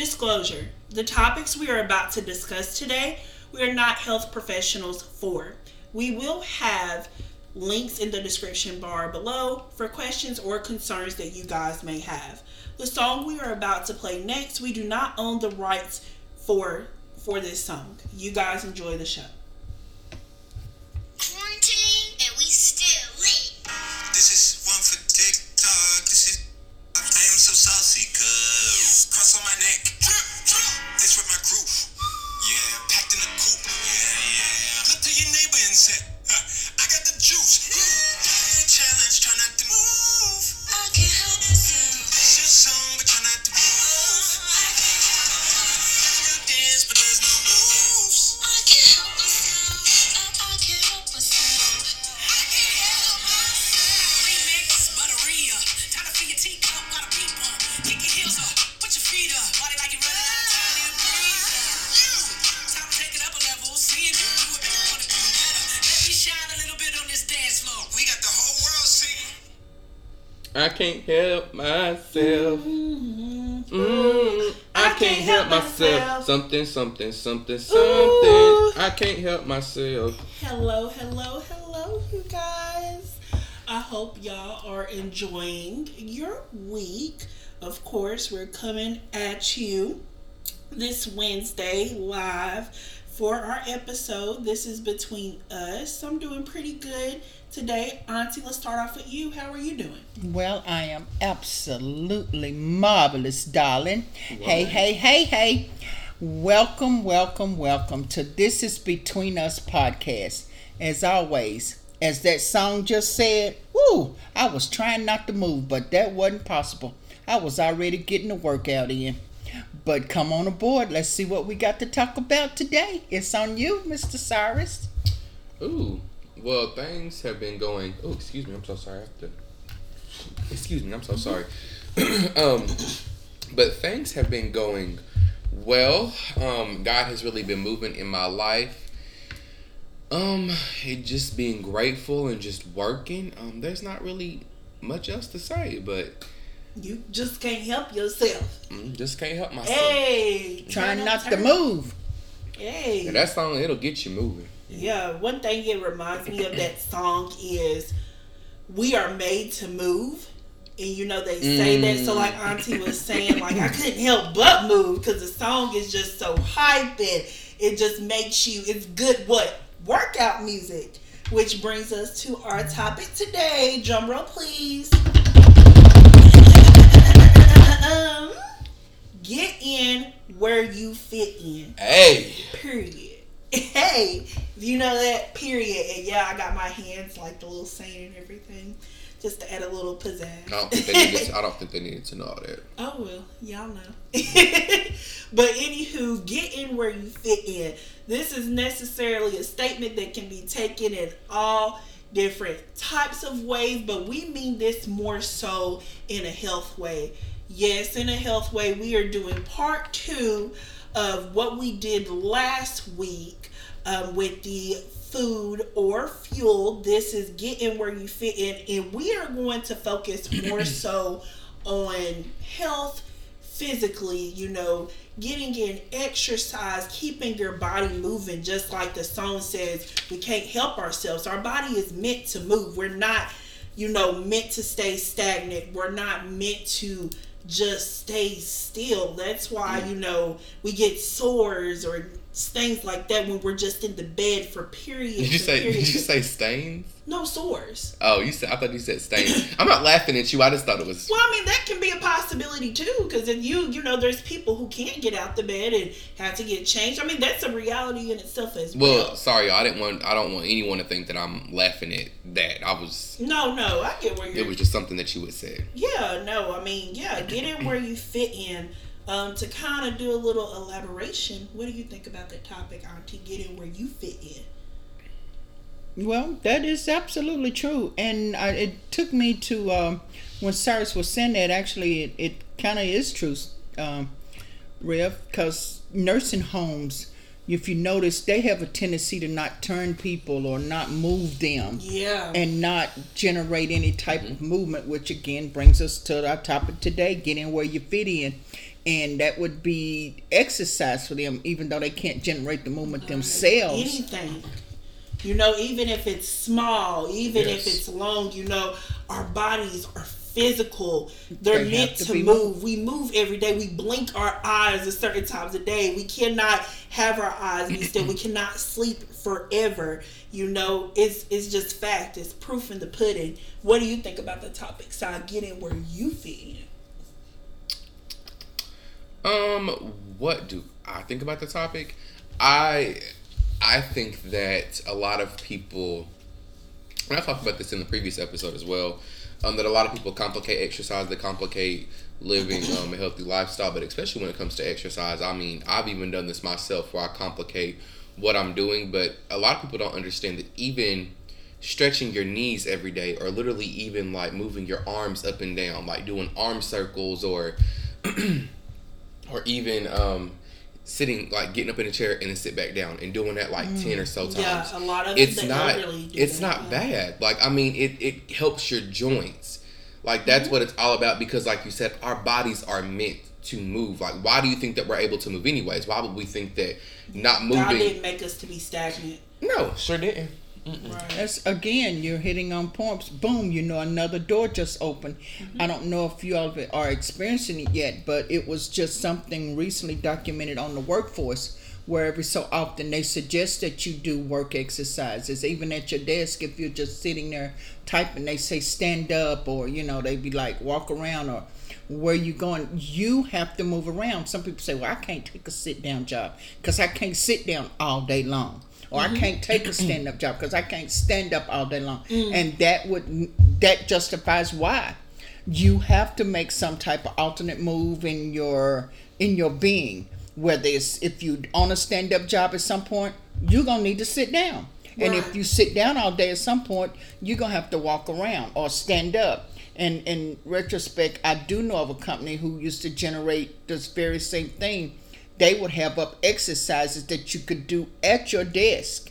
Disclosure The topics we are about to discuss today, we are not health professionals for. We will have links in the description bar below for questions or concerns that you guys may have. The song we are about to play next, we do not own the rights for for this song. You guys enjoy the show. Something, something, something, something. I can't help myself. Hello, hello, hello, you guys. I hope y'all are enjoying your week. Of course, we're coming at you this Wednesday live for our episode. This is between us. I'm doing pretty good today. Auntie, let's start off with you. How are you doing? Well, I am absolutely marvelous, darling. Hey, hey, hey, hey. Welcome, welcome, welcome to This Is Between Us podcast. As always, as that song just said, woo, I was trying not to move, but that wasn't possible. I was already getting the workout in. But come on aboard. Let's see what we got to talk about today. It's on you, Mr. Cyrus. Ooh, well, things have been going. Oh, excuse me. I'm so sorry. I have to. Excuse me. I'm so sorry. um, but things have been going well. Um, God has really been moving in my life. Um, it just being grateful and just working. Um, there's not really much else to say, but You just can't help yourself. mm, just can't help myself. Hey, Trying not up, to move. Hey. And that song, it'll get you moving. Yeah, one thing it reminds me of that song is we are made to move. And you know they say that. So like Auntie was saying like I couldn't help but move because the song is just so hype and it just makes you it's good what workout music which brings us to our topic today. Drum roll please. Um, get in where you fit in. Hey, period. Hey, you know that? Period. And yeah, I got my hands like the little saying and everything, just to add a little pizzazz. I don't think they needed. To, I don't think they needed to know all that. oh well, y'all know. but anywho, get in where you fit in. This is necessarily a statement that can be taken in all different types of ways, but we mean this more so in a health way. Yes, in a health way, we are doing part two of what we did last week um, with the food or fuel. This is getting where you fit in, and we are going to focus more so on health physically, you know, getting in exercise, keeping your body moving, just like the song says, we can't help ourselves. Our body is meant to move. We're not, you know, meant to stay stagnant. We're not meant to just stay still. That's why, you know, we get sores or things like that when we're just in the bed for periods. Did you say? Did you say stains? no sores? Oh, you said. I thought you said stains. I'm not laughing at you. I just thought it was. Well, I mean that can be a possibility too, because if you, you know, there's people who can't get out the bed and have to get changed. I mean that's a reality in itself as well. Well, sorry, I didn't want. I don't want anyone to think that I'm laughing at that. I was. no, no, I get where you're. It was just something that you would say. Yeah, no, I mean, yeah, get in where you fit in. Um, to kind of do a little elaboration, what do you think about that topic, Auntie? Get in where you fit in. Well, that is absolutely true, and I, it took me to um, when Cyrus was saying that. Actually, it, it kind of is true, um, Rev, because nursing homes, if you notice, they have a tendency to not turn people or not move them Yeah. and not generate any type of movement, which again brings us to our topic today: getting where you fit in. And that would be exercise for them, even though they can't generate the movement themselves. anything. You know, even if it's small, even if it's long, you know, our bodies are physical. They're They meant to to, be move. We move every day. We blink our eyes at certain times a day. We cannot have our eyes be still. we cannot sleep forever. You know, it's it's just fact. It's proof in the pudding. What do you think about the topic? So I get in where you fit in. Um, what do I think about the topic? I I think that a lot of people and I talked about this in the previous episode as well, um, that a lot of people complicate exercise, they complicate living um, a healthy lifestyle, but especially when it comes to exercise, I mean, I've even done this myself where I complicate what I'm doing, but a lot of people don't understand that even stretching your knees every day or literally even like moving your arms up and down, like doing arm circles or or even um, sitting like getting up in a chair and then sit back down and doing that like 10 or so times. Yeah, a lot of it's not do it's not bad. Like i mean it, it helps your joints. Like that's Mm-hmm. what it's all about because like you said our bodies are meant to move. Like why do you think that we're able to move anyways? Why would we think that not moving God didn't make us to be stagnant. no sure didn't Right. That's again, you're hitting on points. Boom, you know, another door just opened. Mm-hmm. I don't know if you all are experiencing it yet, but it was just something recently documented on the workforce where every so often they suggest that you do work exercises, even at your desk. If you're just sitting there typing, they say stand up, or you know, they be like walk around, or where you going. You have to move around. Some people say, well, I can't take a sit down job because I can't sit down all day long or I mm-hmm. can't take a stand up job because I can't stand up all day long. Mm. And that would that justifies why you have to make some type of alternate move in your in your being. Whether it's if you on a stand up job at some point, you're gonna need to sit down. And if you sit down all day at some point, you're gonna have to walk around or stand up. And in retrospect, I do know of a company who used to generate this very same thing they would have up exercises that you could do at your desk.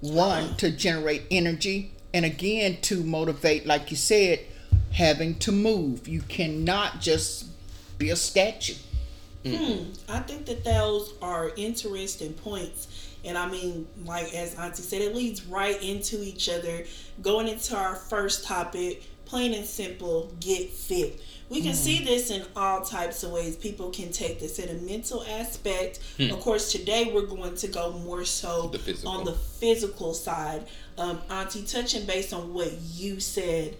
One, to generate energy, and again, to motivate, like you said, having to move. You cannot just be a statue. Hmm. I think that those are interesting points. And I mean, like as Auntie said, it leads right into each other. Going into our first topic, plain and simple, get fit. We can see hmm. this in all types of ways. People can take this in a mental aspect. Hmm. Of course, today we're going to go more so The on the physical side. Um, Auntie, touching based on what you said,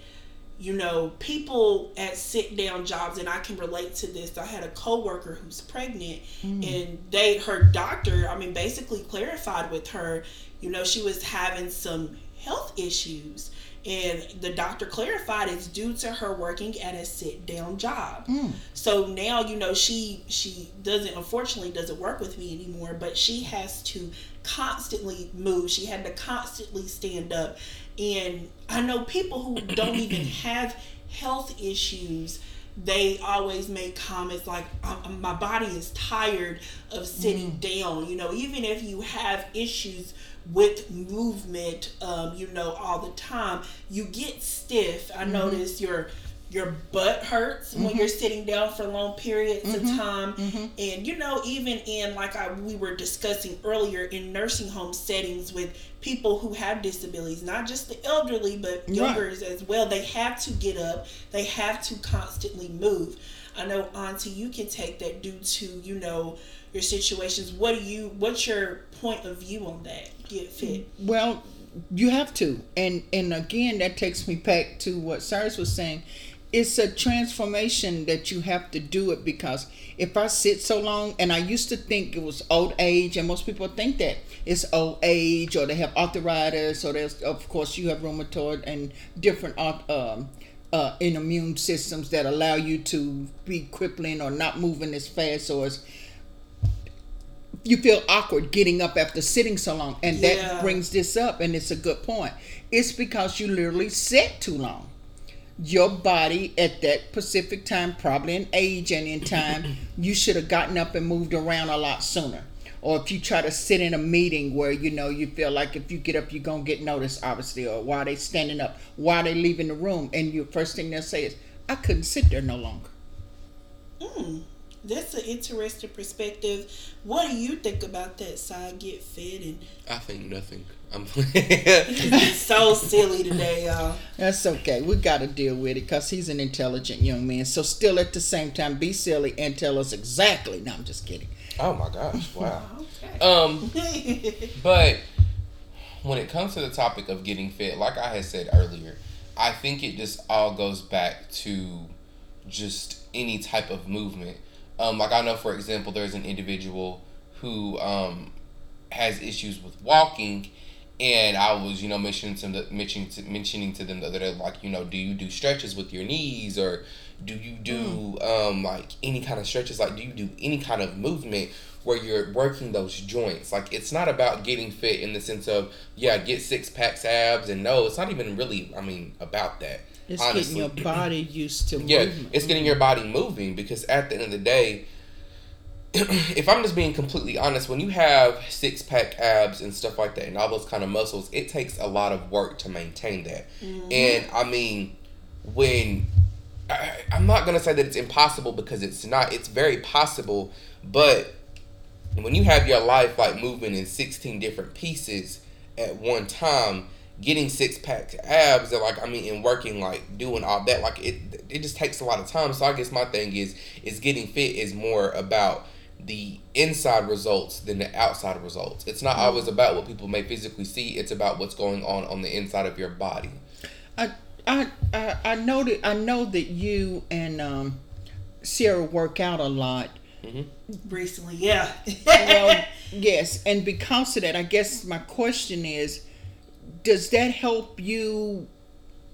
you know, people at sit down jobs, and I can relate to this. I had a coworker who's pregnant, hmm. and they, her doctor, I mean, basically clarified with her, you know, she was having some health issues. And the doctor clarified it's due to her working at a sit down job. Mm. So now, you know, she she doesn't unfortunately doesn't work with me anymore, but she has to constantly move. She had to constantly stand up. And I know people who don't even have health issues they always make comments like my body is tired of sitting mm. down you know even if you have issues with movement um, you know all the time you get stiff. I mm-hmm. notice your your butt hurts when mm-hmm. you're sitting down for long periods of mm-hmm. time. And you know even in like I, we were discussing earlier in nursing home settings with people who have disabilities not just the elderly but younger as well they have to get up. They have to constantly move. I know auntie you can take that due to you know your situations. What do you what's your point of view on that? Get fit. Well, you have to, and and again, that takes me back to what Cyrus was saying. It's a transformation that you have to do it because if I sit so long, and I used to think it was old age, and most people think that it's old age, or they have arthritis, or there's of course you have rheumatoid and different um, uh, immune systems that allow you to be crippling or not moving as fast or as you feel awkward getting up after sitting so long and Yeah. that brings this up and it's a good point. It's because you literally sat too long. Your body at that specific time probably in age and in time you should have gotten up and moved around a lot sooner. Or if you try to sit in a meeting where you know you feel like if you get up you're gonna get noticed obviously or why they standing up why they leaving the room and your first thing they'll say is i couldn't sit there no longer mm. That's an interesting perspective. What do you think about that side? Get fit and I think nothing. I'm so silly today, y'all. That's okay. We got to deal with it because he's an intelligent young man. So, still at the same time, be silly and tell us exactly. No, I'm just kidding. Oh my gosh! Wow. Okay. Um, but when it comes to the topic of getting fit, like I had said earlier, I think it just all goes back to just any type of movement. Um, like I know, for example, there's an individual who um, has issues with walking, and I was, you know, mentioning to them, mentioning to, mentioning to them the other day, like, you know, do you do stretches with your knees, or do you do um, like any kind of stretches? Like, do you do any kind of movement where you're working those joints? Like, it's not about getting fit in the sense of yeah, get six packs abs, and no, it's not even really. I mean, about that. It's honestly. getting your body used to Yeah, movement. it's getting your body moving because at the end of the day, if I'm just being completely honest, when you have six pack abs and stuff like that and all those kind of muscles, it takes a lot of work to maintain that. Mm-hmm. And I mean, when I, I'm not gonna say that it's impossible because it's not. It's very possible, but when you have your life like moving in 16 different pieces at one time getting six pack abs and like i mean and working like doing all that like it it just takes a lot of time. So i guess my thing is is getting fit is more about the inside results than the outside results. It's not always about what people may physically see. It's about what's going on on the inside of your body. I, I, I, I know that I know that you and um, Sarah work out a lot. Recently, yeah. Well, yes, and because of that, I guess my question is, does that help you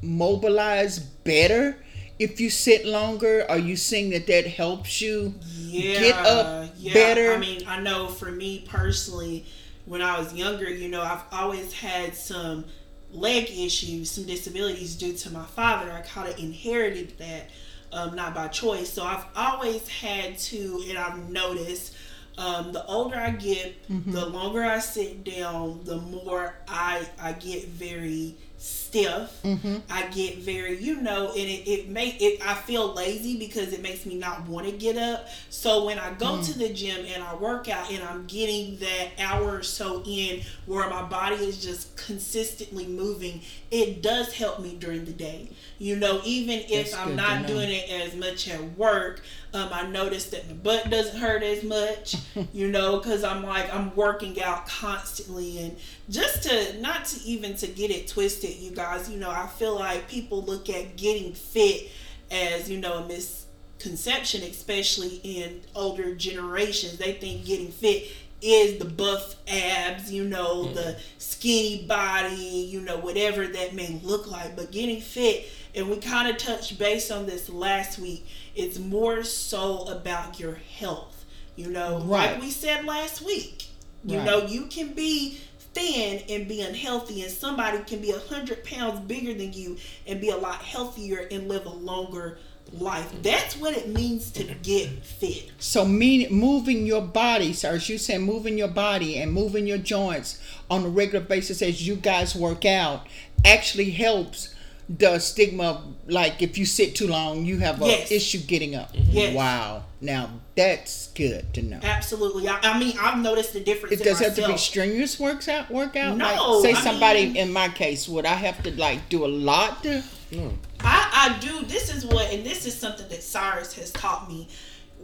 mobilize better if you sit longer? Are you seeing that that helps you yeah, get up yeah. better? I mean, I know for me personally, when I was younger, you know, I've always had some leg issues, some disabilities due to my father. I kind of inherited that, um, not by choice. So I've always had to, and I've noticed. Um, the older I get, Mm-hmm. the longer I sit down, the more I I get very stiff. Mm-hmm. I get very, you know, and it, it make it I feel lazy because it makes me not want to get up. So when I go Mm. to the gym and I work out and I'm getting that hour or so in where my body is just consistently moving, it does help me during the day. You know, even if That's I'm not doing it as much at work, um, I notice that my butt doesn't hurt as much, you know, because I'm like I'm working out constantly, and just to not to even to get it twisted, you guys, you know, I feel like people look at getting fit as you know a misconception, especially in older generations. They think getting fit is the buff abs, you know, the skinny body, you know, whatever that may look like. But getting fit, and we kind of touched base on this last week, it's more so about your health. You know, Right. like we said last week, you Right. know, you can be thin and be unhealthy, and somebody can be a hundred pounds bigger than you and be a lot healthier and live a longer life. That's what it means to get fit. So, mean, moving your body, so as you said, moving your body and moving your joints on a regular basis as you guys work out actually helps the stigma. Like if you sit too long, you have a Yes. issue getting up. Yes. Wow. Now that's good to know. Absolutely. I, I mean, I've noticed the difference. It does have to be strenuous works out workout. No, like, say I somebody mean- in my case, would I have to like do a lot to? Hmm. I, I do. This is what, and this is something that Cyrus has taught me.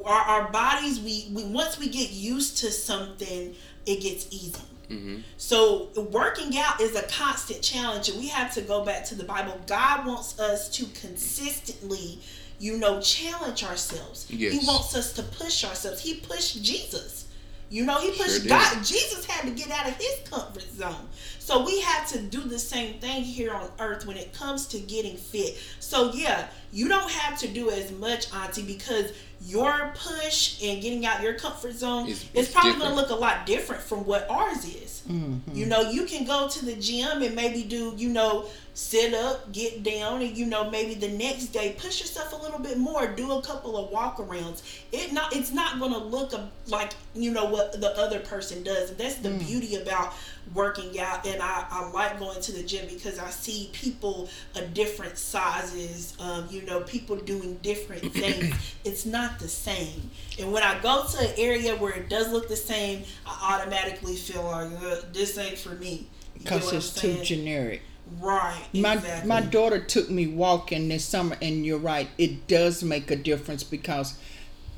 Our, our bodies, we, we once we get used to something, it gets easy. Mm-hmm. So working out is a constant challenge, and we have to go back to the Bible. God wants us to consistently, you know, challenge ourselves. He wants us to push ourselves. He pushed Jesus. You know, he pushed did. God. Jesus had to get out of his comfort zone. So we have to do the same thing here on earth when it comes to getting fit. So yeah, you don't have to do as much, Auntie, because your push and getting out your comfort zone It's- is probably different. going to look a lot different from what ours is. Mm-hmm. You know, you can go to the gym and maybe do, you know, sit up, get down, and you know, maybe the next day push yourself a little bit more, do a couple of walk arounds. It not it's not gonna look a, like you know what the other person does. And that's the mm. beauty about working out and I, I like going to the gym because I see people of different sizes, um, you know people doing different things. it's not the same. And when I go to an area where it does look the same, I automatically feel like "Uh, this ain't for me. Because it's too generic. Right. My exactly. my daughter took me walking this summer, and you're right. It does make a difference because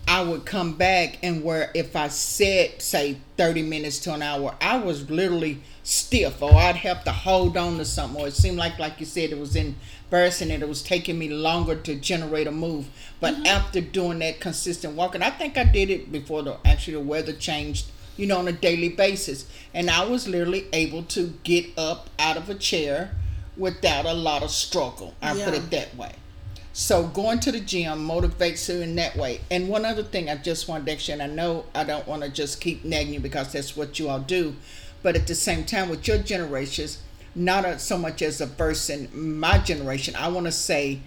I would come back and where if I said say thirty minutes to an hour, I was literally stiff, or I'd have to hold on to something, or it seemed like like you said it was embarrassing and it was taking me longer to generate a move. But mm-hmm. after doing that consistent walking, I think I did it before the actually the weather changed you know, on a daily basis. And I was literally able to get up out of a chair without a lot of struggle. I put it that way. So going to the gym motivates you in that way. And one other thing I just wanted to you, and I know I don't want to just keep nagging you because that's what you all do, but at the same time with your generations, not so much as a person my generation, I want to say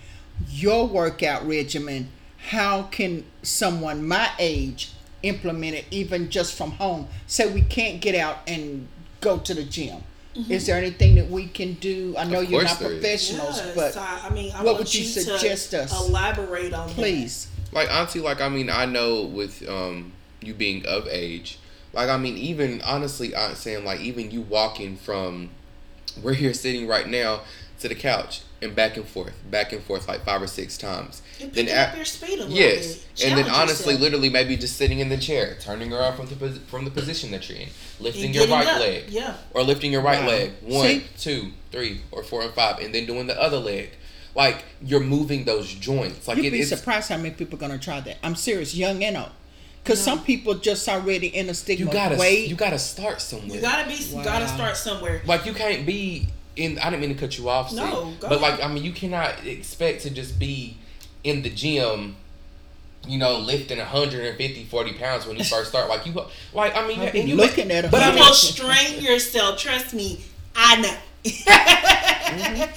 your workout regimen. How can someone my age implement it even just from home? Say we can't get out and go to the gym. Is there anything that we can do? I know you're not there is. professionals, Yes, but I, I mean, I what would you you suggest us? elaborate on that. please. like honestly like i mean i know with um you being of age like i mean even honestly i'm saying like even you walking from where you're sitting right now to the couch and back and forth back and forth like five or six times And then picking a- up your speed a little yes bit. and then honestly yourself. literally maybe just sitting in the chair turning around from the from the position that you're in lifting your right up. leg Yeah. or lifting your right Wow. leg one See? two three or four and five and then doing the other leg like you're moving those joints like You'd it, be it's surprised how many people are gonna try that. I'm serious, young and old. Because some people just already in a stigma. you gotta Wait, you gotta start somewhere You gotta be. Wow. Gotta start somewhere. like you can't be in I didn't mean to cut you off, No, Sid, go but ahead. like I mean you cannot expect to just be in the gym you know lifting 150 40 pounds when you first start like you like I mean I'll be and you looking at 'em. but I You mean will strain yourself. Trust me, I know.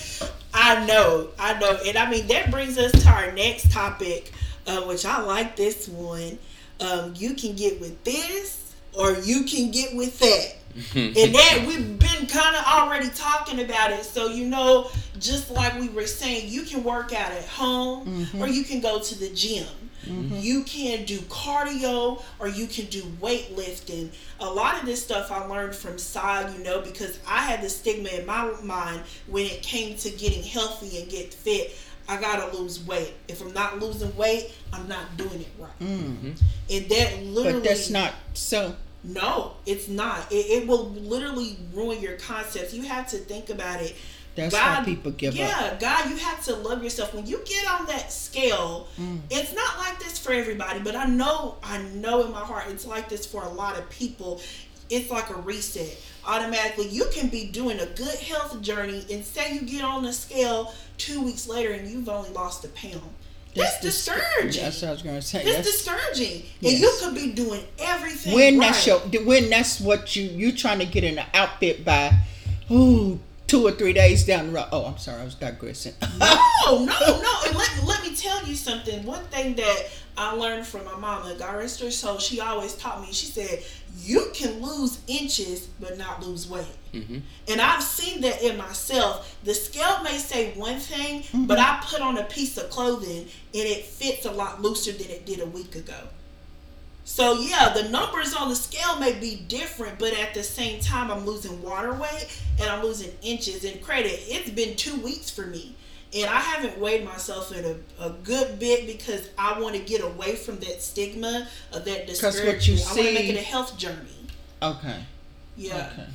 I know, I know, and I mean that brings us to our next topic, uh, which I like this one. Um, you can get with this, or you can get with that. and that we've been kind of already talking about it. So you know, just like we were saying, you can work out at home mm-hmm. or you can go to the gym. Mm-hmm. You can do cardio or you can do weightlifting. A lot of this stuff I learned from Sai, you know, because I had the stigma in my mind when it came to getting healthy and get fit. I gotta lose weight. If I'm not losing weight, I'm not doing it right. Mm-hmm. And that literally but that's not so. No, it's not. It, it will literally ruin your concepts. You have to think about it. That's why people give yeah, up. Yeah, God, you have to love yourself. When you get on that scale, Mm. it's not like this for everybody, but I know, I know in my heart, it's like this for a lot of people. It's like a reset. Automatically, you can be doing a good health journey and say you get on the scale two weeks later and you've only lost a pound. That's, dis- discouraging. That's what I was gonna say. That's That's, discouraging. Yes. And you could be doing everything when right. that's your when that's what you you trying to get in an outfit by, ooh, two or three days down the road. Oh, I'm sorry, I was digressing. No, no, no. And let, let me tell you something. One thing that I learned from my mama, God rest her soul, she always taught me, she said, you can lose inches but not lose weight. Mm-hmm. And I've seen that in myself. The scale may say one thing, mm-hmm. but I put on a piece of clothing and it fits a lot looser than it did a week ago. So yeah, the numbers on the scale may be different, but at the same time, I'm losing water weight and I'm losing inches. And credit, it's been two weeks for me, and I haven't weighed myself in a, a good bit because I want to get away from that stigma of that 'Cause what you discouragement. I want to make it a health journey. okay. Yeah. Okay.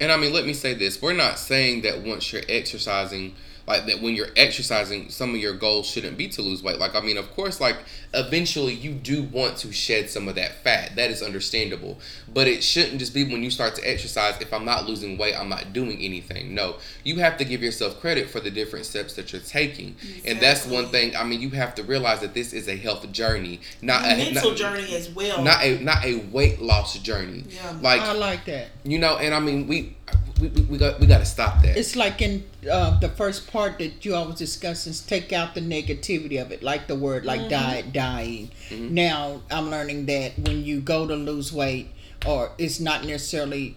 And I mean, let me say this: we're not saying that once you're exercising, like that when you're exercising, some of your goals shouldn't be to lose weight. Like, I mean, of course, like eventually you do want to shed some of that fat. That is understandable, but it shouldn't just be when you start to exercise. If I'm not losing weight, I'm not doing anything. No, you have to give yourself credit for the different steps that you're taking, and that's one thing. I mean, you have to realize that this is a health journey, not A a mental not, journey as well. Not a not a weight loss journey. Yeah. Like I like that. you know, and I mean, we we, we, we got we got to stop that. It's like in uh, the first part that you always discuss is take out the negativity of it, like the word, like Mm-hmm. diet, dying. Now I'm learning that when you go to lose weight, or it's not necessarily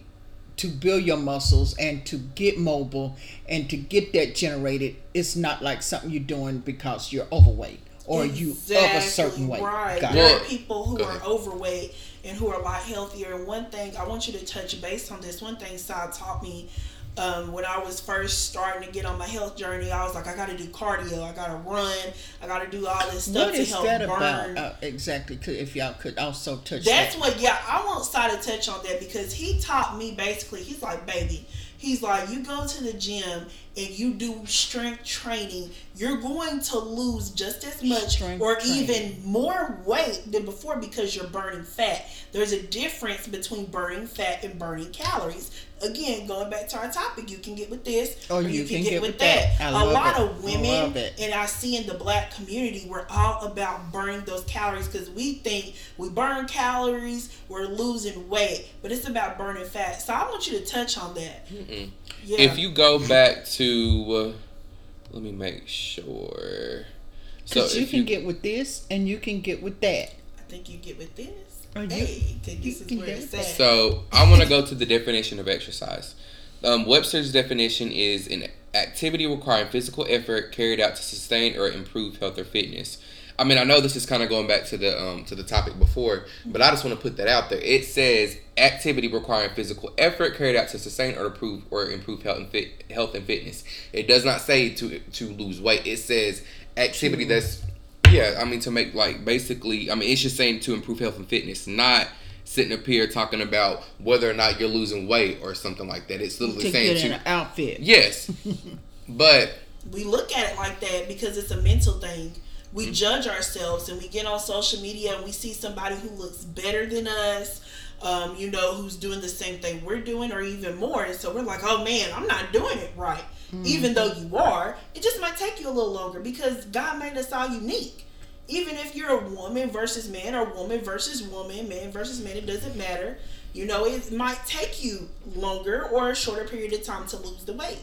to build your muscles and to get mobile and to get that generated, it's not like something you're doing because you're overweight or you of a certain weight. Right. Got there it. are people who go are ahead. overweight and who are a lot healthier. And one thing I want you to touch base on this. One thing Sal taught me um, when I was first starting to get on my health journey, I was like, I got to do cardio. I got to run. I got to do all this stuff What to help that burn. about uh, exactly? If y'all could also touch That's that. what, yeah, I want Sai to touch on that because he taught me basically, he's like, baby, he's like, you go to the gym and you do strength training, you're going to lose just as much Strength or training. even more weight than before because you're burning fat. There's a difference between burning fat and burning calories. Again, going back to our topic, you can get with this Or or, you you, can can, get get, with with that. that. I A love lot it. of women it. and I see in the black community, we're all about burning those calories because we think we burn calories, we're losing weight, but it's about burning fat. So I want you to touch on that. Mm-mm. Yeah. If you go back to, uh, let me make sure. So you if can get with this and you can get with that. I think you get with this. You- hey, 'cause this is where it's at. So I want to go to the definition of exercise. Um, Webster's definition is an activity requiring physical effort carried out to sustain or improve health or fitness. I mean, I know this is kind of going back to the um, to the topic before, but I just want to put that out there. It says activity requiring physical effort carried out to sustain or improve or improve health and fit health and fitness. It does not say to to lose weight. It says activity that's yeah. I mean to make like basically. I mean it's just saying to improve health and fitness, not sitting up here talking about whether or not you're losing weight or something like that. It's literally To saying get in to an outfit. yes, but we look at it like that because it's a mental thing. We Mm-hmm. judge ourselves and we get on social media and we see somebody who looks better than us, um, you know, who's doing the same thing we're doing or even more. And so we're like, oh man, I'm not doing it right. Even though you are, it just might take you a little longer because God made us all unique. Even if you're a woman versus man or woman versus woman, man versus man, it doesn't matter. You know, it might take you longer or a shorter period of time to lose the weight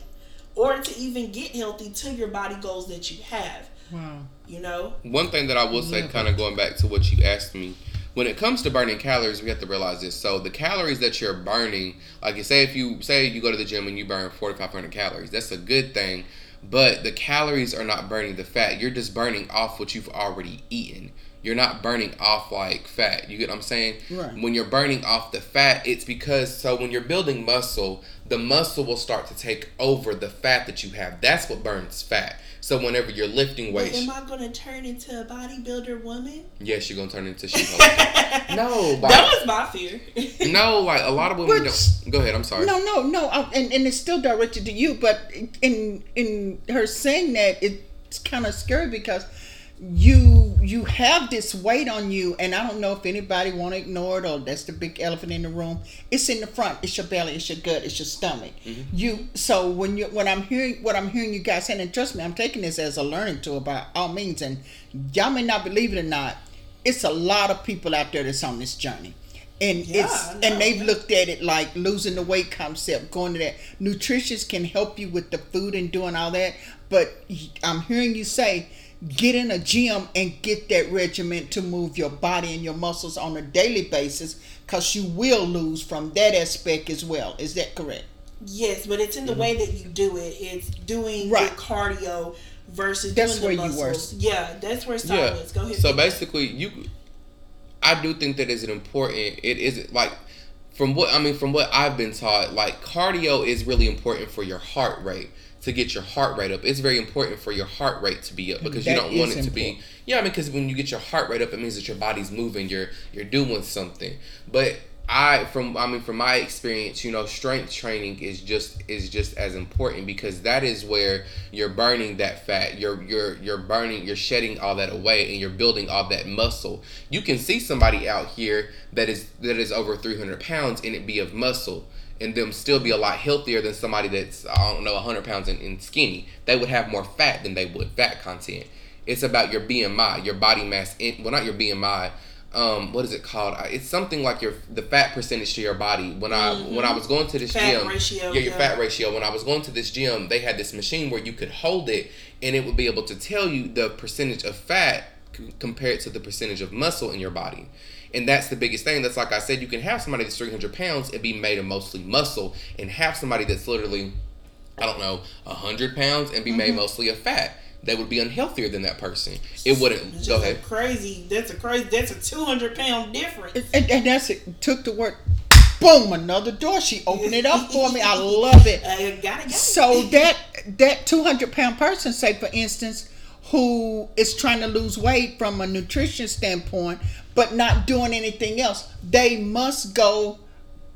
or to even get healthy to your body goals that you have. Wow. You know, One thing that I will say, Yeah, kind of going back to what you asked me, when it comes to burning calories, we have to realize this. So the calories that you're burning, like you say, if you say you go to the gym and you burn 4,500 calories, that's a good thing. But the calories are not burning the fat. You're just burning off what you've already eaten. You're not burning off like fat. You get what I'm saying? Right. When you're burning off the fat, it's because so when you're building muscle, the muscle will start to take over the fat that you have. That's what burns fat. So whenever you're lifting but weights, am I going to turn into a bodybuilder woman? Yes, you're gonna turn into She-Hulk. no, but That was my fear. no, like a lot of women But- don't. Go ahead. I'm sorry. No, no, no. I, and, and it's still directed to you, but in in her saying that, it's kind of scary because you you have this weight on you, and I don't know if anybody want to ignore it or that's the big elephant in the room. It's in the front. It's your belly. It's your gut. It's your stomach. Mm-hmm. You. So when you when I'm hearing what I'm hearing you guys saying, and trust me, I'm taking this as a learning tool by all means, and y'all may not believe it or not. It's a lot of people out there that's on this journey. And Yeah, it's know. and they've looked at it like losing the weight concept, going to that. Nutritious can help you with the food and doing all that, but I'm hearing you say get in a gym and get that regimen to move your body and your muscles on a daily basis because you will lose from that aspect as well. Is that correct? yes, but it's in the way that you do it. It's doing Mm-hmm. Right. your cardio versus That's doing the where you were. muscles. Yeah, that's where Yeah. silence. Go ahead. So pick up. basically, you, I do think that is an important. It is like, from what I mean, from what I've been taught, like cardio is really important for your heart rate to get your heart rate up. It's very important for your heart rate to be up because you don't want it to be. Yeah, I mean, because when you get your heart rate up, it means that your body's moving. You're you're doing something. But I, from I mean, from my experience, you know, strength training is just is just as important because that is where you're burning that fat. You're you're you're burning. You're shedding all that away, and you're building all that muscle. You can see somebody out here that is that is over 300 pounds and it be of muscle and them still be a lot healthier than somebody that's I don't know 100 pounds and, and skinny. They would have more fat than they would fat content. It's about your BMI, your body mass. In, well, not your BMI. Um, what is it called? It's something like your the fat percentage to your body. When I when I was going to this Fat gym, ratio, yeah, your yeah. fat ratio. When I was going to this gym, they had this machine where you could hold it and it would be able to tell you the percentage of fat compared to the percentage of muscle in your body. And that's the biggest thing. That's like I said, you can have somebody that's 300 pounds and be made of mostly muscle, and have somebody that's literally, I don't know, 100 pounds and be made mm-hmm. mostly of fat. They would be unhealthier than that person. It wouldn't. It's Go ahead. crazy. That's a crazy. That's a two hundred pound difference. And, and that's it. Took the word. Boom! Another door. She opened it up for me. I love it. I uh, gotta go. So that that two hundred pound person, say for instance, who is trying to lose weight from a nutrition standpoint, but not doing anything else, they must go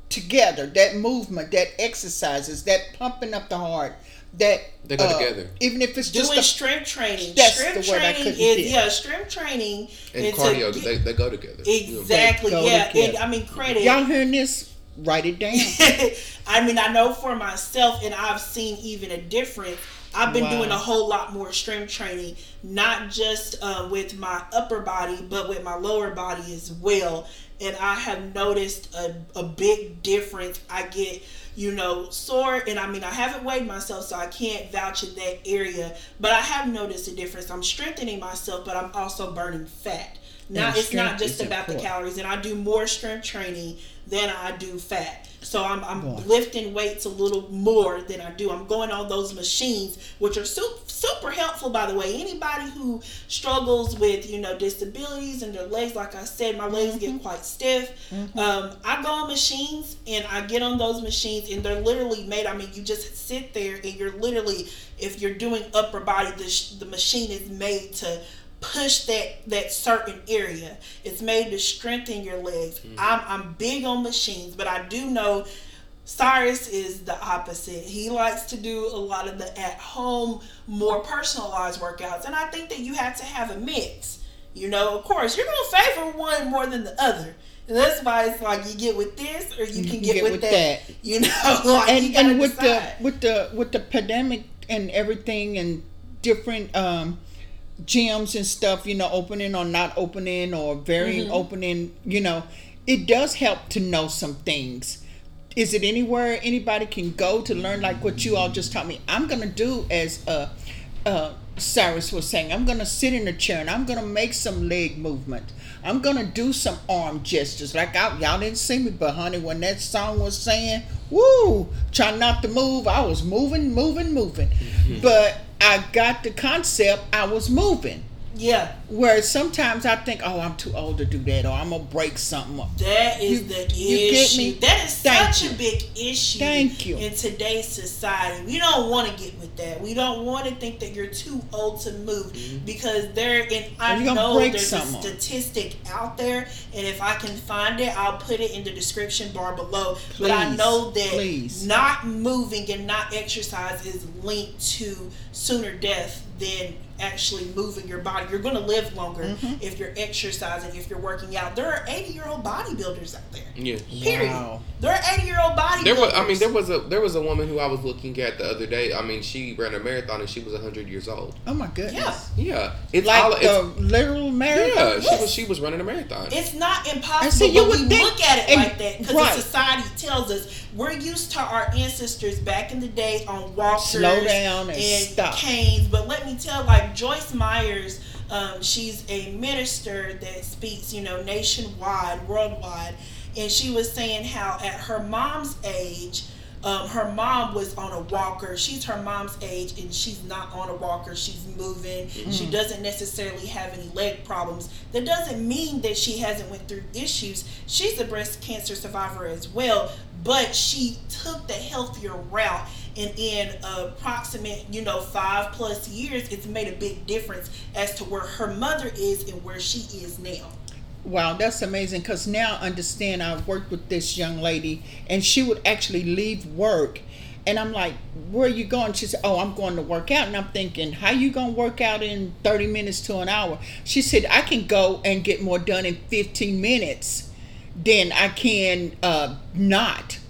together. That movement, that exercises, that pumping up the heart, that They go uh, together. Even if it's just doing just a strength training. That's strength the word I training couldn't is get. yeah. Strength training And cardio, get- they, they go together. exactly go yeah. together. And I mean credit. y'all hearing this, write it down. I mean, I know for myself, and I've seen even a difference. I've been Wow. doing a whole lot more strength training, not just uh, with my upper body, but with my lower body as well. And I have noticed a, a big difference. I get, you know, sore, and I mean, I haven't weighed myself, so I can't vouch in that area, but I have noticed a difference. I'm strengthening myself, but I'm also burning fat. Now, it's not just about the calories, and I do more strength training than I do fat. So I'm, I'm Boy. lifting weights a little more than I do. I'm going on those machines, which are super, super helpful, by the way. Anybody who struggles with, you know, disabilities and their legs, like I said, my legs Mm-hmm. get quite stiff. Um, I go on machines and I get on those machines, and they're literally made. I mean, you just sit there and you're literally, if you're doing upper body, the, sh- the machine is made to push that that certain area. It's made to strengthen your legs. I'm I'm big on machines, but I do know Cyrus is the opposite. He likes to do a lot of the at home, more personalized workouts, and I think that you have to have a mix. You know, of course, you're gonna favor one more than the other. And that's why it's like you get with this or you can get, with, that. You know, like and and with decide. the with the with the pandemic and everything and different um gyms and stuff you know opening or not opening or varying Mm-hmm. opening you know it does help to know some things. Is it anywhere anybody can go to learn like what you all just taught me? I'm gonna do as uh uh cyrus was saying. I'm gonna sit in a chair and i'm gonna make some leg movement. I'm gonna do some arm gestures. Like I, y'all didn't see me but honey when that song was saying woo! Try not to move i was moving moving moving. But i got the concept i was moving yeah, whereas sometimes i think oh i'm too old to do that or i'm gonna break something up That is You- the you get me? That is Thank such you. a big issue Thank you. in today's society. We don't want to get with that. We don't want to think that you're too old to move mm-hmm. because there and I You're know break there's a something. statistic out there and if I can find it, I'll put it in the description bar below. but I know that please. not moving and not exercise is linked to sooner death than actually moving your body. You're going to live longer Mm-hmm. if you're exercising, if you're working out. There are 80 year old bodybuilders out there. Yeah. Period. Wow. There are 80 year old bodybuilders. There was, I mean, there was a there was a woman who I was looking at the other day. I mean, she ran a marathon and she was hundred years old. oh my goodness Yeah. Yeah, it's like all. the literal marathon yeah, she was she was running a marathon. It's not impossible, And see, you but would we think- look at it and- like that because right. society tells us we're used to our ancestors back in the day on walkers, Slow down and stop. canes. But let me tell, like Joyce Meyers, um, she's a minister that speaks, you know, nationwide, worldwide, and she was saying how at her mom's age. Um, her mom was on a walker. She's her mom's age, and she's not on a walker. She's moving. She doesn't necessarily have any leg problems. That doesn't mean that she hasn't went through issues. She's a breast cancer survivor as well, but she took the healthier route. And in approximate, you know, five plus years, it's made a big difference as to where her mother is and where she is now. Wow, that's amazing. Because now I understand I've worked with this young lady, and she would actually leave work. And I'm like, where are you going? She said, oh, I'm going to work out. And I'm thinking, how you going to work out in 30 minutes to an hour? She said, I can go and get more done in 15 minutes than I can uh, not.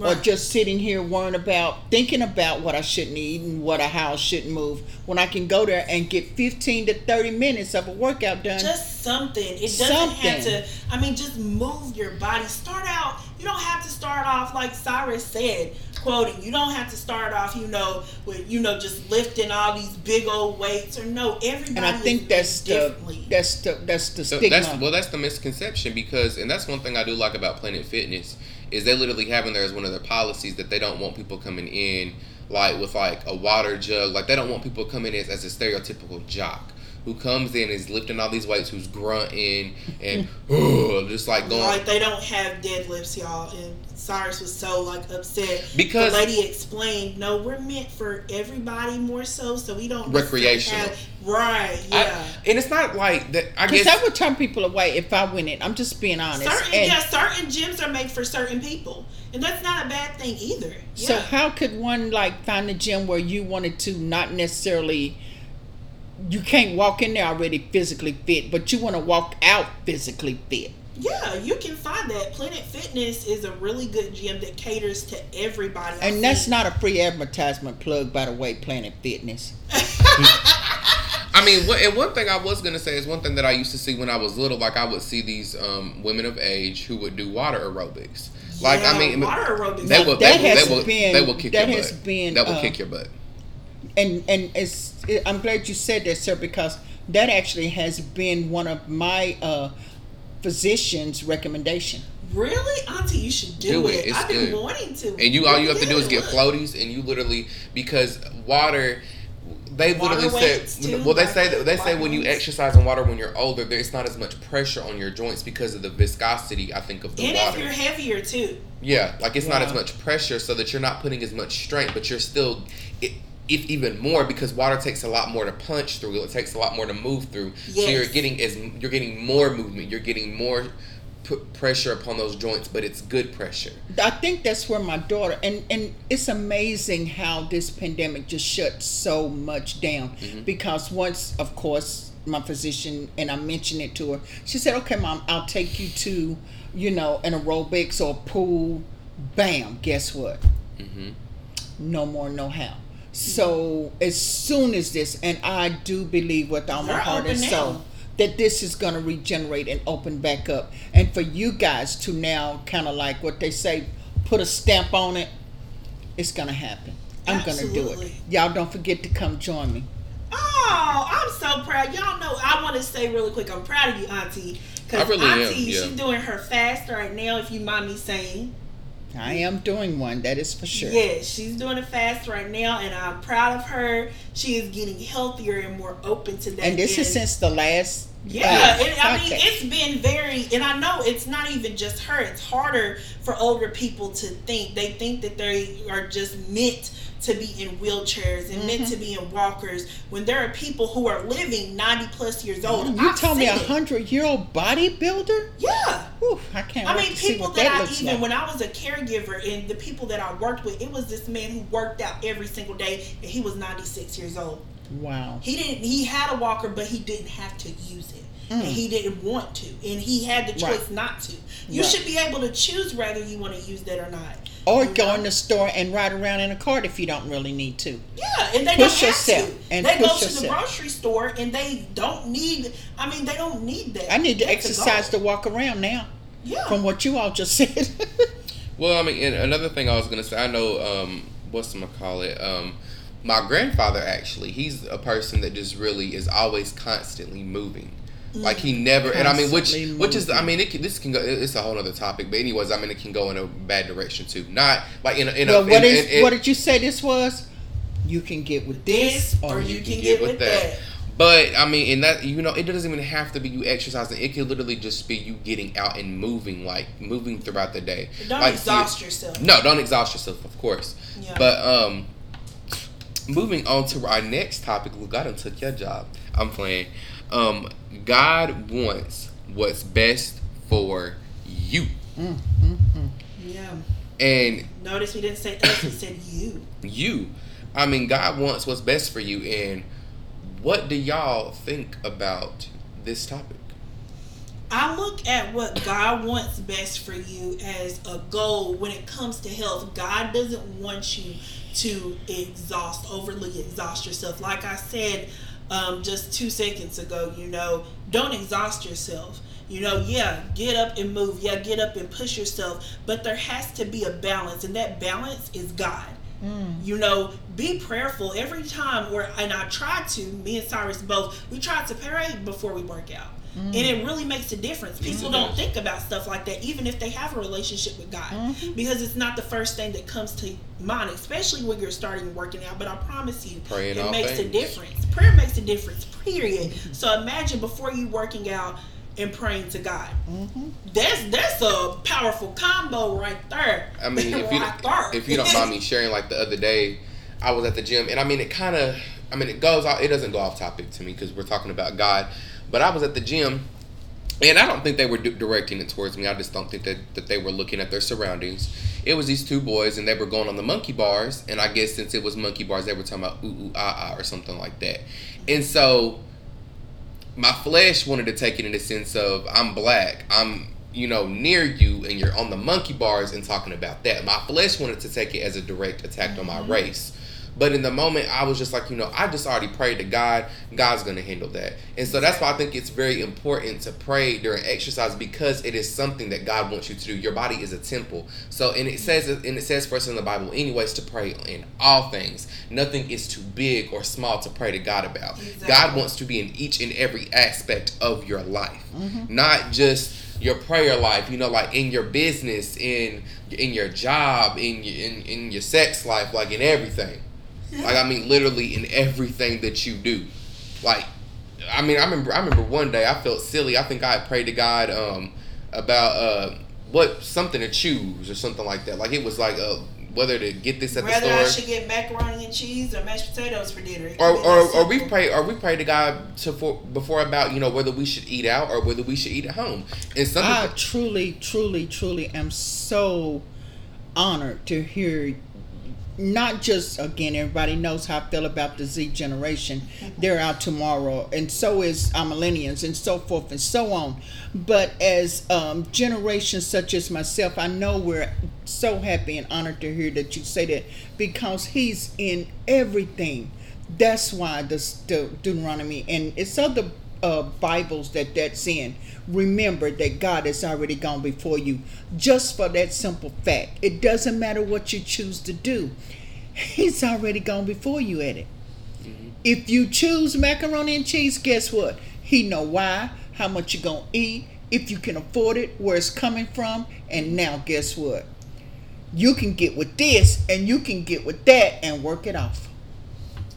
Or just sitting here worrying about, thinking about what I shouldn't eat and what a house shouldn't move. When I can go there and get 15 to 30 minutes of a workout done. Just something. It doesn't have to. I mean, just move your body. Start out. You don't have to start off like Cyrus said, quoting. You don't have to start off, you know, with you know just lifting all these big old weights or no. Everybody And I think that's built the that's the that's the So stigma. that's well, that's the misconception because, and that's one thing I do like about Planet Fitness is they literally have in there as one of their policies that they don't want people coming in like with like a water jug, like they don't want people coming in as, as a stereotypical jock who comes in is lifting all these weights, who's grunting and "Ugh," just like going. Like they don't have deadlifts, y'all. And Cyrus was so like upset Because- the lady explained, no, we're meant for everybody more so, so we don't Recreational. have- right? I- Yeah. and it's not like that. I guess that would turn people away if I win it. I'm just being honest. certain And yeah, certain gyms are made for certain people, and that's not a bad thing either. Yeah. So how could one like find a gym where you wanted to not necessarily you can't walk in there already physically fit, but you want to walk out physically fit. Yeah, you can find that. Planet Fitness is a really good gym that caters to everybody. I And that's see- not a free advertisement plug by the way, Planet Fitness. I mean, what, and one thing I was gonna say is one thing that I used to see when I was little. Like I would see these um, women of age who would do water aerobics. Like I mean, water aerobics. they Now, will, that they, will, has they will, been- they will kick that your has butt. been, that will uh, kick your butt. And and it's it, I'm glad you said that, sir, because that actually has been one of my uh physician's recommendation. Really, Auntie, you should do, Do it. it. It's I've been good. wanting to. And you all you have to do is get floaties, and you literally because water. They Water literally weights, said, too, well, they say that they say when you exercise in water when you're older, there's not as much pressure on your joints because of the viscosity. I think of the water. And if you're heavier too. Yeah, like it's not as much pressure, so that you're not putting as much strength, but you're still, i if even more, because water takes a lot more to punch through. It takes a lot more to move through. So you're getting as you're getting more movement. You're getting more p- pressure upon those joints, but it's good pressure. I think that's where my daughter and and it's amazing how this pandemic just shut so much down because once of course my physician and I mentioned it to her she said okay mom I'll take you to you know an aerobics or pool bam guess what mm-hmm. no more no how so as soon as this and I do believe with all my They're heart and soul now. that this is going to regenerate and open back up and for you guys to now kind of like what they say put a stamp on it it's going to happen i'm going to do it y'all don't forget to come join me Oh, I'm so proud. Y'all know I want to say really quick, I'm proud of you, Auntie. Because I really am, Auntie, yeah. she's doing her fast right now, if you mind me saying. I am doing one that is for sure Yes, she's doing a fast right now, and I'm proud of her. She is getting healthier and more open to that. and this is since the last Yeah, uh, and, I mean it's been very, and I know it's not even just her. It's harder for older people to think. They think that they are just meant to be in wheelchairs and meant Mm-hmm. to be in walkers when there are people who are living ninety plus years old. you I've told me a hundred year old bodybuilder Yeah. Whew, i can't I mean, people that, that, I even like when I was a caregiver and the people that I worked with, it was this man who worked out every single day and he was 96 years old. wow He didn't. He had a walker, but he didn't have to use it, and he didn't want to, and he had the Mm. Right. choice not to. You Right. should be able to choose whether you want to use that or not. or You go know? in the store and ride around in a cart if you don't really need to Yeah, and they Push don't yourself have to. and they go push to the grocery store and they don't need. I mean, they don't need that. I need to exercise to goal. walk around now. Yeah. From what you all just said. Well, I mean, and another thing I was gonna say, I know, um, what's gonna call it, um, my grandfather actually, he's a person that just really is always constantly moving. Like he never, and I mean, which Constantly which is, I mean, it can, this can go. It's a whole other topic, but anyways, I mean, it can go in a bad direction too. Not like in a, in well, a. what in, is in- in- what did you say this was? You can get with this, This, or you you can can get get with with that. that. But I mean, and that you know, it doesn't even have to be you exercising. It could literally just be you getting out and moving, like moving throughout the day. Don't like, exhaust see- yourself. No, don't exhaust yourself, of course. Yeah. But um, moving on to our next topic, look, God done took your job. I'm playing. Um, God wants what's best for you, Yeah. and Notice we didn't say us. We said you. you. I mean, God wants what's best for you, and what do y'all think about this topic? I look at what God wants best for you as a goal when it comes to health. God doesn't want you to exhaust, overly exhaust yourself. Like I said um, just two seconds ago, you know, don't exhaust yourself. You know, yeah, get up and move. Yeah, get up and push yourself. But there has to be a balance, and that balance is God. You know, be prayerful every time. Where and I try to. Me and Cyrus both. We try to pray before we work out. Mm-hmm. And it really makes a difference. People don't think about stuff like that, even if they have a relationship with God, mm-hmm. because it's not the first thing that comes to mind, especially when you're starting working out. But I promise you, Pray in it makes a difference. Prayer makes a difference. Period. Mm-hmm. So imagine before you working out and praying to God. That's that's a powerful combo right there. I mean, if you Right if you don't mind me sharing, like the other day, I was at the gym, and I mean, it kind of, I mean, it goes out. It doesn't go off topic to me because we're talking about God, but I was at the gym, and I don't think they were di- directing it towards me. I just don't think that that they were looking at their surroundings. It was these two boys, and they were going on the monkey bars, and I guess since it was monkey bars, they were talking about ooh ooh ah ah or something like that, and so my flesh wanted to take it in the sense of I'm black, I'm you know near you, and you're on the monkey bars and talking about that. My flesh wanted to take it as a direct attack on my race. But in the moment, I was just like, you know, I just already prayed to God. God's going to handle that. And so that's why I think it's very important to pray during exercise because it is something that God wants you to do. Your body is a temple. So, and it says, and it says for us in the Bible, anyways, to pray in all things. Nothing is too big or small to pray to God about. Exactly. God wants to be in each and every aspect of your life, mm-hmm. not just your prayer life. You know, like in your business, in in your job, in your in, in your sex life, like in everything. Like I mean, literally in everything that you do. Like, I mean, I remember I remember one day I felt silly. I think I had prayed to God um about uh what something to choose or something like that. Like it was like uh whether to get this at the store. Whether I should get macaroni and cheese or mashed potatoes for dinner. Or or, or we pray or we pray to God to for, before about you know whether we should eat out or whether we should eat at home. And some I truly, truly, truly am so honored to hear. Not just again, everybody knows how I feel about the Z generation. They're out tomorrow, and so is our millennials, and so forth and so on. But as um, generations such as myself, I know we're so happy and honored to hear that you say that because He's in everything. That's why the, the Deuteronomy and it's other uh, Bibles that that's in. Remember that God has already gone before you, just for that simple fact. It doesn't matter what you choose to do; He's already gone before you at it. If you choose macaroni and cheese, guess what? He know why, how much you gonna eat, if you can afford it, where it's coming from, and now guess what? You can get with this, and you can get with that, and work it off.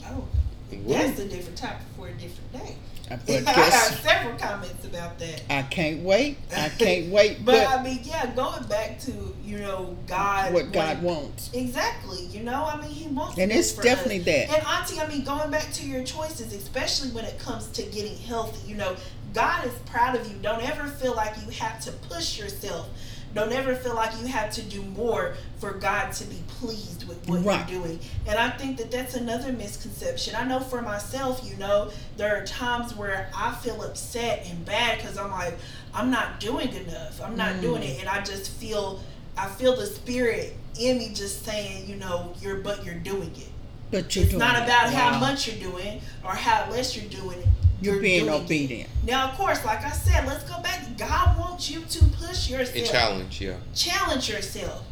Oh, that's a different topic for a different day. But I have guess several comments about that. I can't wait. I can't wait. But, But, I mean, yeah, going back to you know God, what God wants. Exactly. You know, I mean, he wants. And it's definitely us. that. And auntie, I mean, going back to your choices, especially when it comes to getting healthy, you know, God is proud of you. Don't ever feel like you have to push yourself. Don't ever feel like you have to do more for God to be pleased with what Right. you're doing. And I think that that's another misconception. I know for myself, you know, there are times where I feel upset and bad because I'm like, I'm not doing enough. I'm not doing Mm. it, and I just feel, I feel the spirit in me just saying, you know, you're but you're doing it. But you're It's doing not it. about how Wow. much you're doing or how less you're doing it. You're being doing it. obedient. Now, of course, like I said, let's go back. God wants you to push yourself and challenge, yeah. challenge yourself.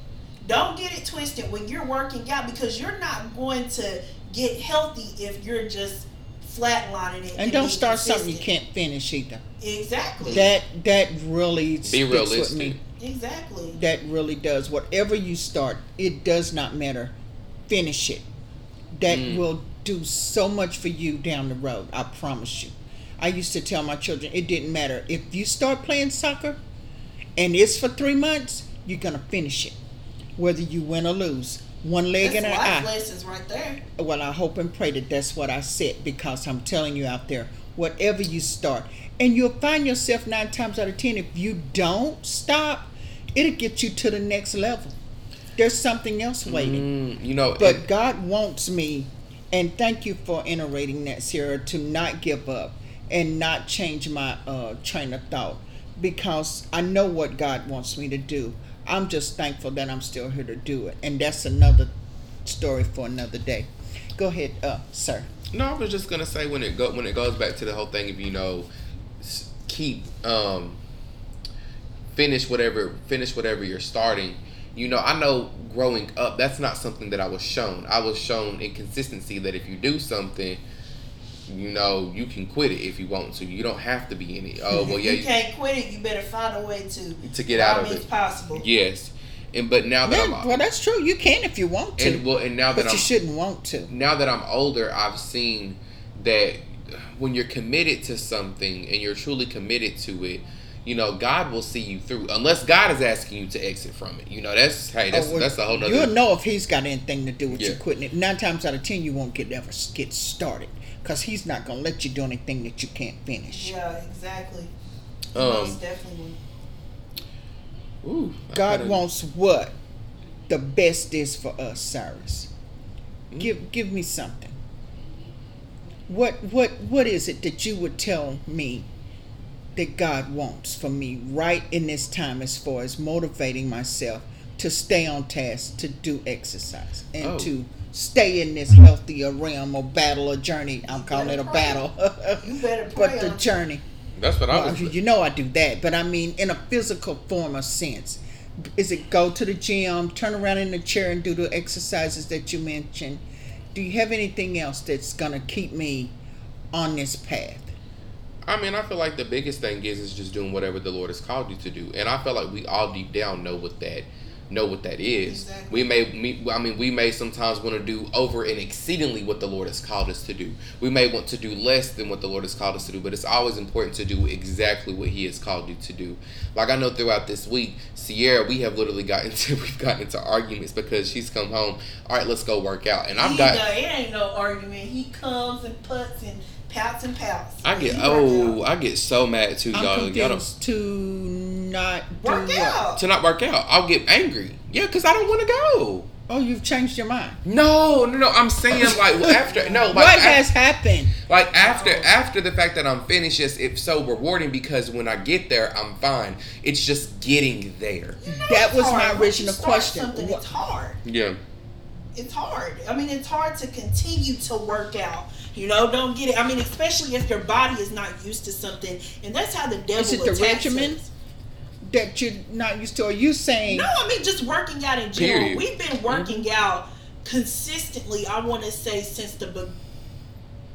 Don't get it twisted when you're working out because you're not going to get healthy if you're just flatlining it. And don't being start something you can't finish either. Exactly. That that really Be sticks realistic. with me. exactly. That really does. Whatever you start, it does not matter. Finish it. That Mm. will do so much for you down the road. I promise you. I used to tell my children it didn't matter if you start playing soccer, and it's for three months. You're gonna finish it, whether you win or lose. One leg That's in an eye. lessons right there. Well, I hope and pray that that's what I said because I'm telling you out there, whatever you start, and you'll find yourself nine times out of ten, if you don't stop, it'll get you to the next level. There's something else waiting. Mm, you know, But and- God wants me, and thank you for iterating that, Sarah, to not give up and not change my uh, train of thought because I know what God wants me to do. I'm just thankful that I'm still here to do it, and that's another story for another day. Go ahead, uh, sir. No, I was just gonna say when it go when it goes back to the whole thing of you know keep um finish whatever finish whatever you're starting. You know, I know growing up that's not something that I was shown. I was shown inconsistency that if you do something, you know, you can quit it if you want to. You don't have to be in it. Oh well, yeah, you can't quit it, you better find a way to to get out of means it. possible. Yes, and but now that Yeah, I'm well, that's true. You can if you want to, and well, and now that but I'm you shouldn't want to. now that I'm older, I've seen that when you're committed to something and you're truly committed to it, you know, God will see you through. Unless God is asking you to exit from it. You know, that's hey, that's Oh, well, that's a whole other. You'll other. know if he's got anything to do with you quitting it. Nine times out of ten, you won't get ever get started because he's not gonna let you do anything that you can't finish. Yeah, exactly. Um, Most definitely. Ooh, God kinda- wants what the best is for us, Cyrus. Mm. Give give me something. What what what is it that you would tell me that God wants for me right in this time as far as motivating myself to stay on task, to do exercise, and Oh. to stay in this healthier realm or battle or journey. I'm calling it a pray. battle. You better pray but the journey. That's what I Well, was. you know I do that, but I mean in a physical form or sense. Is it go to the gym, turn around in the chair and do the exercises that you mentioned? Do you have anything else that's gonna keep me on this path? I mean, I feel like the biggest thing is is just doing whatever the Lord has called you to do, and I feel like we all deep down know what that know what that is. Exactly. We may, me, I mean, we may sometimes want to do over and exceedingly what the Lord has called us to do. We may want to do less than what the Lord has called us to do, but it's always important to do exactly what He has called you to do. Like I know throughout this week, Sierra, we have literally gotten to we've gotten into arguments because she's come home. All right, let's go work out, and I've got. no, it ain't no argument. He comes and puts and pouts and pouts. I get oh. I get so mad too, I'm y'all. Y'all don't, to not do work what? out. to not work out. I'll get angry. Yeah, because I don't want to go. Oh, you've changed your mind. No, no, no. I'm saying like after no, like what af- has happened? like after after the fact that I'm finished, it's, it's so rewarding because when I get there, I'm fine. It's just getting there. That was It's my hard. Once you original start question. Something, What- it's hard. Yeah. It's hard. I mean, it's hard to continue to work out. You know, don't get it. I mean, especially if your body is not used to something, and that's how the devil Is it the regimen? us. That you're not used to? Are you saying No, I mean just working out in general. Period. We've been mm-hmm. working out consistently. I want to say since the be-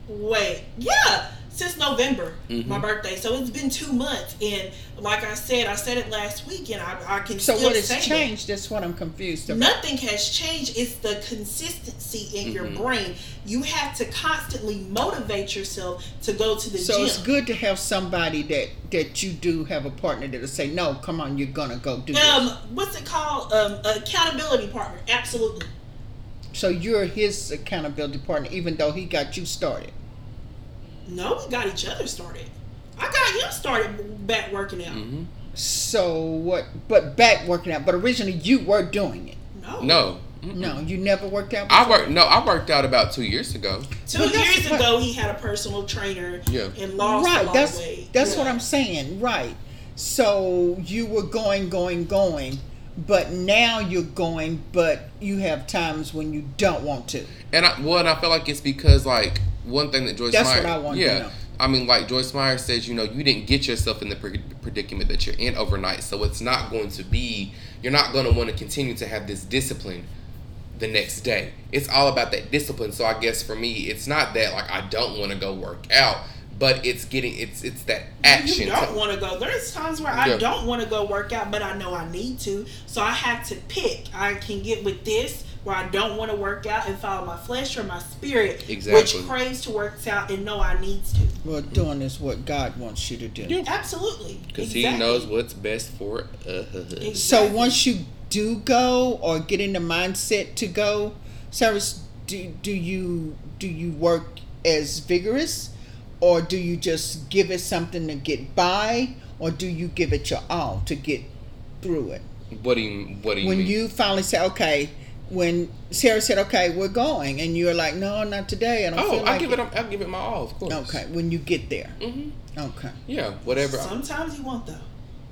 wait, yeah, since November, Mhm. my birthday. So it's been two months, and like I said, I said it last week, and I, I can so? still What has say that. changed? That's what I'm confused about. Nothing has changed. It's the consistency in your Mhm. brain. You have to constantly motivate yourself to go to the So gym. it's good to have somebody that that you do have a partner that'll say, "No, come on, you're gonna go do Um, this." what's it called? Um, accountability partner. Absolutely. So you're his accountability partner, even though he got you started. No, we got each other started. I got him started back working out. hmm So what? But back working out. But originally you were doing it. No. No. Mm-mm. No, you never worked out. I worked. No, I worked out about two years ago. Two But that's years what- ago, he had a personal trainer Yeah. and lost a right. lot That's of weight. that's Yeah. what I'm saying. Right. So you were going, going, going, but now you're going, but you have times when you don't want to. And I well, and I feel like it's because like one thing that Joyce That's Meyer. what I wanted to yeah. know. I mean, like Joyce Meyer says, you know, you didn't get yourself in the predicament that you're in overnight, so it's not going to be. You're not going to want to continue to have this discipline the next day. It's all about that discipline. So I guess for me, it's not that like I don't want to go work out, but it's getting it's it's that action. You don't want to go. There's times where I don't want to go work out, but I know I need to. So I have to pick. I can get with this where I don't want to work out and follow my flesh or my spirit, Exactly. which craves to work out and know I needs to. Well, doing is what God wants you to do. Yeah. Absolutely. Because exactly. he knows what's best for uh, So once you do go or get in the mindset to go, Cyrus, do, do you do you work as vigorous, or do you just give it something to get by, or do you give it your all to get through it? what do you what do you when mean? you finally say, okay, when Sarah said, okay, we're going, and you're like, no, not today. I don't oh, feel I like give it. I'll give it my all, of course. Okay, when you get there. hmm Okay. Yeah, whatever. Sometimes you want though,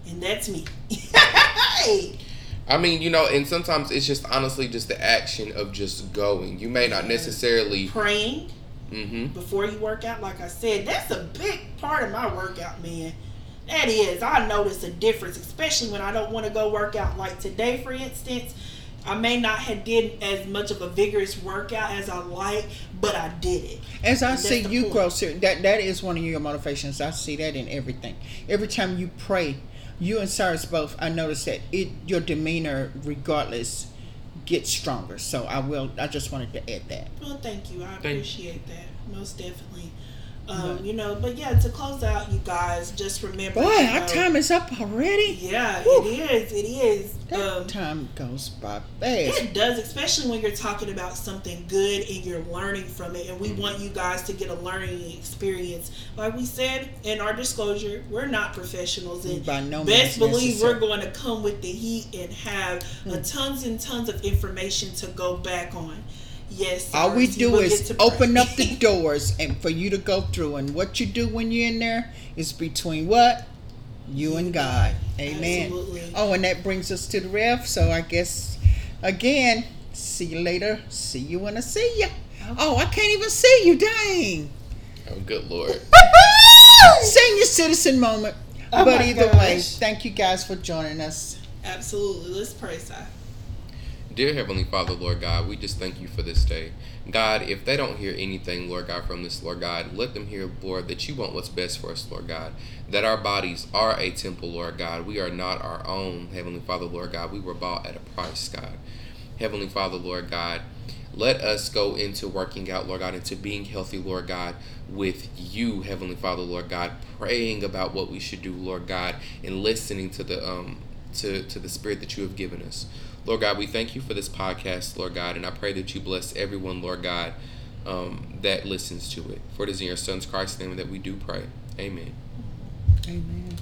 and that's me. hey, I mean, you know, and sometimes it's just honestly just the action of just going. You may not necessarily. praying mm-hmm. before you work out, like I said, that's a big part of my workout, man. That is, I notice a difference, especially when I don't want to go work out. Like today, for instance, I may not have did as much of a vigorous workout as I like, but I did it. As I see you point. grow, ser- that that is one of your motivations. I see that in everything. Every time you pray, you and Cyrus both. I notice that it your demeanor, regardless, gets stronger. So I will. I just wanted to add that. Well, thank you. I Thank- appreciate that most definitely. Um, You know, but yeah, to close out, you guys just remember. Boy, you our know- time is up already. Yeah, Whew. it is. It is. That Um, time goes by fast. It does, especially when you're talking about something good and you're learning from it. And we Mm-hmm. want you guys to get a learning experience. Like we said in our disclosure, we're not professionals. And By no means best believe necessary. we're going to come with the heat and have uh, Mm. tons and tons of information to go back on. Yes. All we do is get to pray. open up the doors and for you to go through. And what you do when you're in there is between what? You and God. Amen. Absolutely. Oh, and that brings us to the ref. So I guess, again, see you later. See you when I see you. Oh, I can't even see you. Dang. Oh, good lord. Senior citizen moment. Oh but my either way, thank you guys for joining us. Absolutely. Let's pray, Si. Dear Heavenly Father, Lord God, we just thank you for this day. God, if they don't hear anything, Lord God, from this, Lord God, let them hear, Lord, that you want what's best for us, Lord God. That our bodies are a temple, Lord God. We are not our own, Heavenly Father, Lord God. We were bought at a price, God. Heavenly Father, Lord God, let us go into working out, Lord God, into being healthy, Lord God, with you, Heavenly Father, Lord God, praying about what we should do, Lord God, and listening to the um to, to the spirit that you have given us. Lord God, we thank you for this podcast, Lord God, and I pray that you bless everyone, Lord God, um, that listens to it. For it is in your Son's Christ's name that we do pray. Amen. Amen.